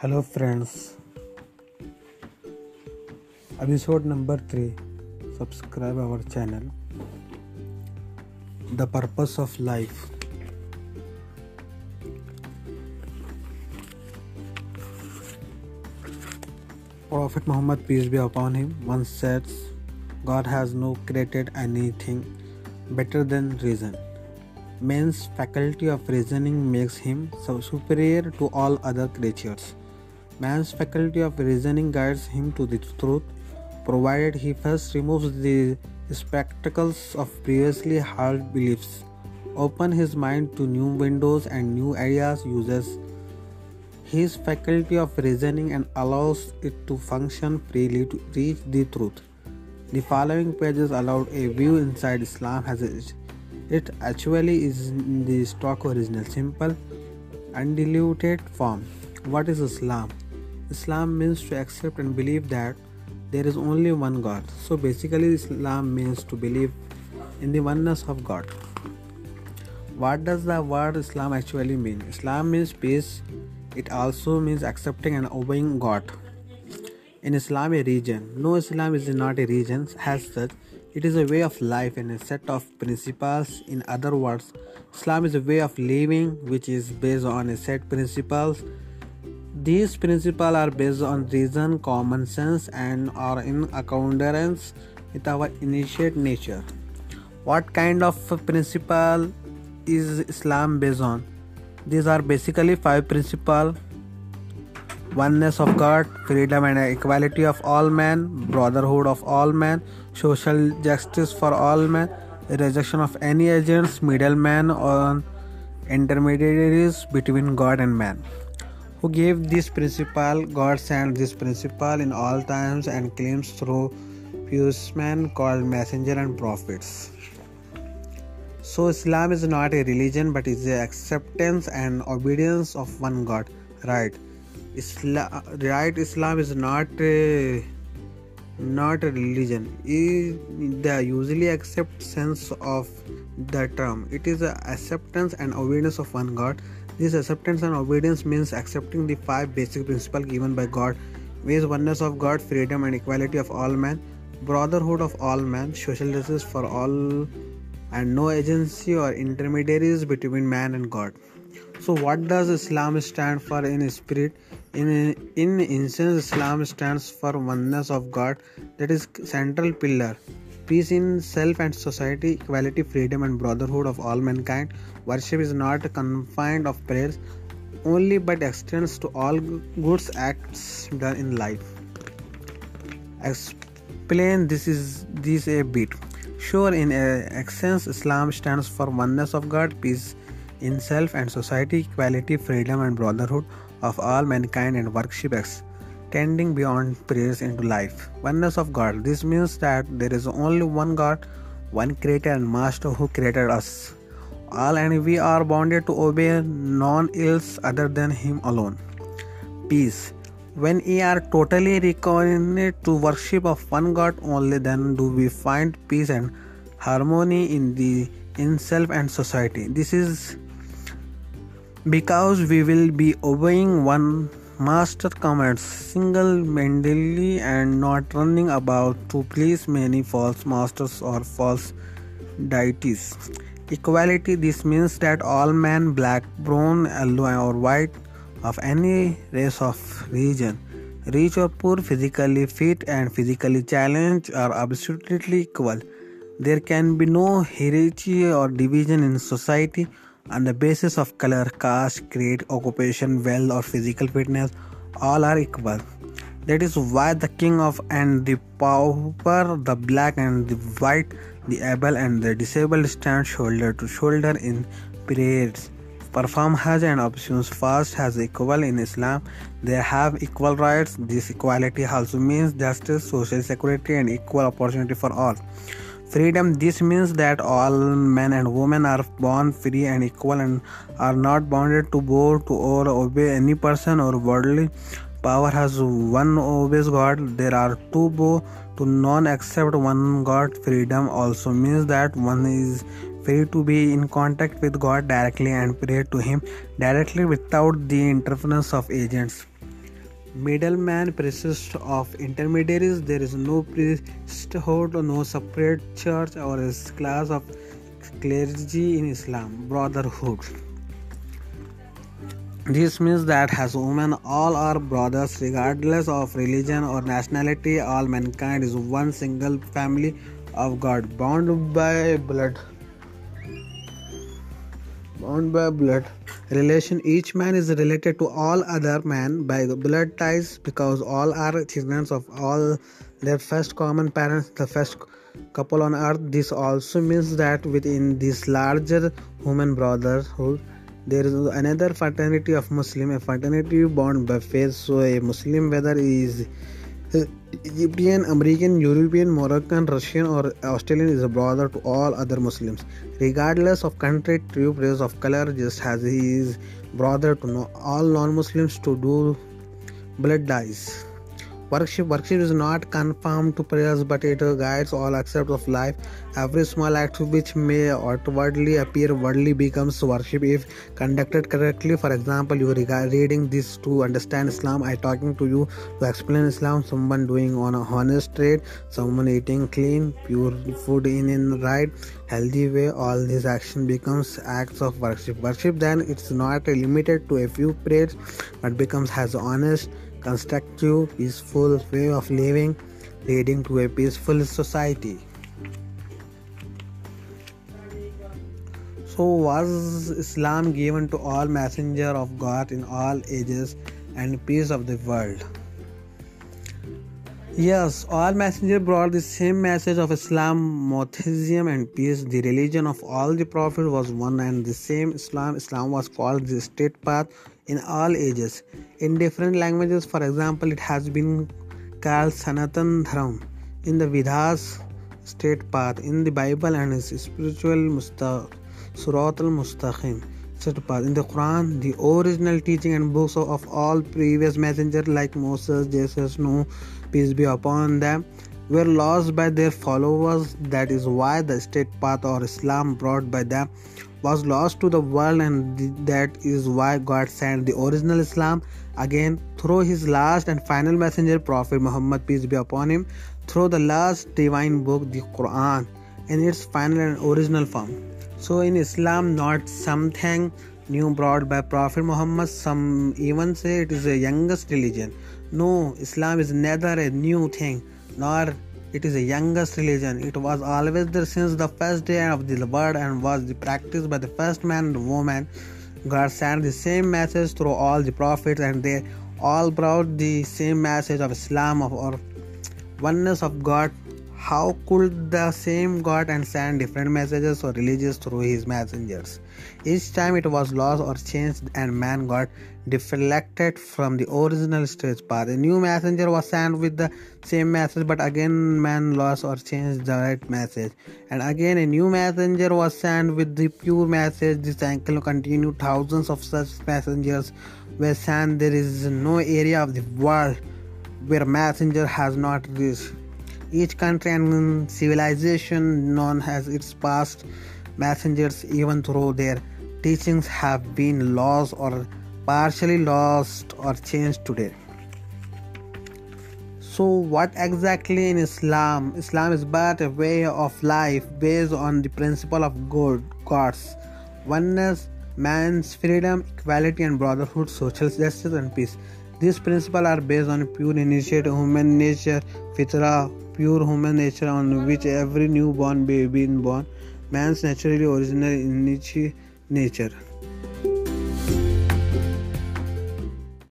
Hello, friends. Episode number 3 Subscribe our channel. The purpose of life. Prophet Muhammad, peace be upon him, once said, God has no created anything better than reason. Man's faculty of reasoning makes him superior to all other creatures. Man's faculty of reasoning guides him to the truth, provided he first removes the spectacles of previously held beliefs, open his mind to new windows and new ideas, uses his faculty of reasoning and allows it to function freely to reach the truth. The following pages allowed a view inside Islam as it actually is in the stock original, simple, undiluted form. What is Islam? Islam means to accept and believe that there is only one God. So basically, Islam means to believe in the oneness of God. What does the word Islam actually mean? Islam means peace. It also means accepting and obeying God. In Islam, a religion. No, Islam is not a religion as such. It is a way of life and a set of principles. In other words, Islam is a way of living which is based on a set principles. These principles are based on reason, common sense, and are in accordance with our innate nature. What kind of principle is Islam based on? These are basically five principles oneness of God, freedom and equality of all men, brotherhood of all men, social justice for all men, rejection of any agents, middlemen, or intermediaries between God and man. Who gave this principle? God sent this principle in all times and claims through pious men called messenger and prophets. So Islam is not a religion but is the acceptance and obedience of one God. Right. Islam, right Islam is not a, not a religion. Is the usually accept sense of the term. It is a acceptance and obedience of one God. This acceptance and obedience means accepting the five basic principles given by God, which is oneness of God, freedom and equality of all men, brotherhood of all men, social justice for all, and no agency or intermediaries between man and God. So, what does Islam stand for in spirit? In in essence, Islam stands for oneness of God, that is central pillar. Peace in self and society, equality, freedom, and brotherhood of all mankind. Worship is not confined of prayers only, but extends to all good acts done in life. Explain this is this a bit. Sure, in essence, Islam stands for oneness of God, peace in self and society, equality, freedom, and brotherhood of all mankind, and worship extending beyond prayers into life. Oneness of God. This means that there is only one God, one creator and master who created us all, and we are bounded to obey none else other than Him alone. Peace. When we are totally reckoned to worship of one God only, then do we find peace and harmony in the in self and society. This is because we will be obeying one master commands single-mindedly and not running about to please many false masters or false deities. Equality this means that all men, black, brown, yellow, or white, of any race of region, rich or poor, physically fit and physically challenged, are absolutely equal. There can be no hierarchy or division in society on the basis of color, caste, creed, occupation, wealth, or physical fitness. All are equal. That is why the king of and the pauper, the black and the white, the able and the disabled stand shoulder to shoulder in prayers. Perform Hajj and observe fast as equal in Islam. They have equal rights. This equality also means justice, social security, and equal opportunity for all. Freedom this means that all men and women are born free and equal and are not bounded to bow to or obey any person or worldly power has one obeys God. There are two bow to none except one God. Freedom also means that one is free to be in contact with God directly and pray to Him directly without the interference of agents. Middleman persists of intermediaries. There is no priesthood, no separate church or class of clergy in Islam. Brotherhood. This means that as women, all are brothers regardless of religion or nationality. All mankind is one single family of God, bound by blood. Bound by blood relation. Each man is related to all other men by the blood ties because all are children of all their first common parents, the first couple on earth. This also means that within this larger human brotherhood there is another fraternity of Muslim, a fraternity bound by faith. So a Muslim, whether he is Egyptian, American, European, Moroccan, Russian, or Australian, is a brother to all other Muslims, regardless of country, tribe, race, of color. Just as he is brother to all non-Muslims to do blood ties. Worship worship is not confined to prayers, but it guides all aspects of life. Every small act which may outwardly appear worldly becomes worship if conducted correctly. For example, you are reading this to understand Islam. I talking to you to explain Islam. Someone doing on a honest trade, someone eating clean, pure food in a right, healthy way. All these action becomes acts of worship. Worship then it's not limited to a few prayers, but becomes as honest constructive, peaceful way of living leading to a peaceful society. So, was Islam given to all messenger of God in all ages and peace of the world? Yes, all messengers brought the same message of Islam, monotheism, and peace. The religion of all the prophets was one and the same Islam. Islam was called the state path in all ages. In different languages, for example, it has been called Sanatan Dharam in the Vedas, state path in the Bible, and its spiritual Musta, Sirat al Mustaqim. In the Quran, the original teaching and books of all previous messengers like Moses, Jesus, Noah, peace be upon them, were lost by their followers. That is why the state path or Islam brought by them was lost to the world, and that is why God sent the original Islam again through his last and final messenger, Prophet Muhammad, peace be upon him, through the last divine book, the Quran, in its final and original form. So, in Islam, not something new brought by Prophet Muhammad, some even say it is the youngest religion. No, Islam is neither a new thing nor it is the youngest religion. It was always there since the first day of the world and was practiced by the first man and woman. God sent the same message through all the prophets, and they all brought the same message of Islam of or oneness of God how could the same God and send different messages or religions through his messengers? Each time it was lost or changed, and man got deflected from the original stage path. A new messenger was sent with the same message, but again man lost or changed the right message. And again a new messenger was sent with the pure message. This cycle continued. Thousands of such messengers were sent. There is no area of the world where messenger has not reached each country and civilization known as its past messengers, even though their teachings have been lost or partially lost or changed today. So, what exactly in Islam? Islam is but a way of life based on the principle of good, God's oneness, man's freedom, equality, and brotherhood, social justice, and peace. These principles are based on pure initiative, human nature, fitra, pure human nature on which every newborn baby is born, man's naturally original innate nature.